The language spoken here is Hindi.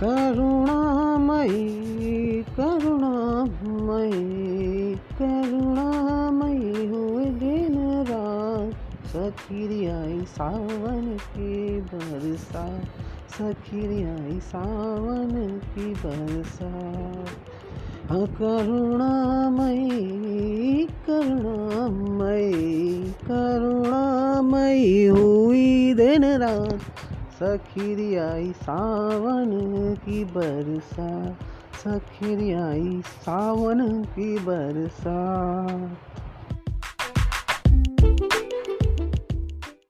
करुणामयी करुणामयी करुणामयी हुए दिन रात। सखीरी आई सावन की बरसा सखीरी आई सावन की बरसा करुणामयी करुणामयी करुणामयी हुई दिन रात। सखीरी आई सावन की बरसा सखीरी आई सावन की बरसा।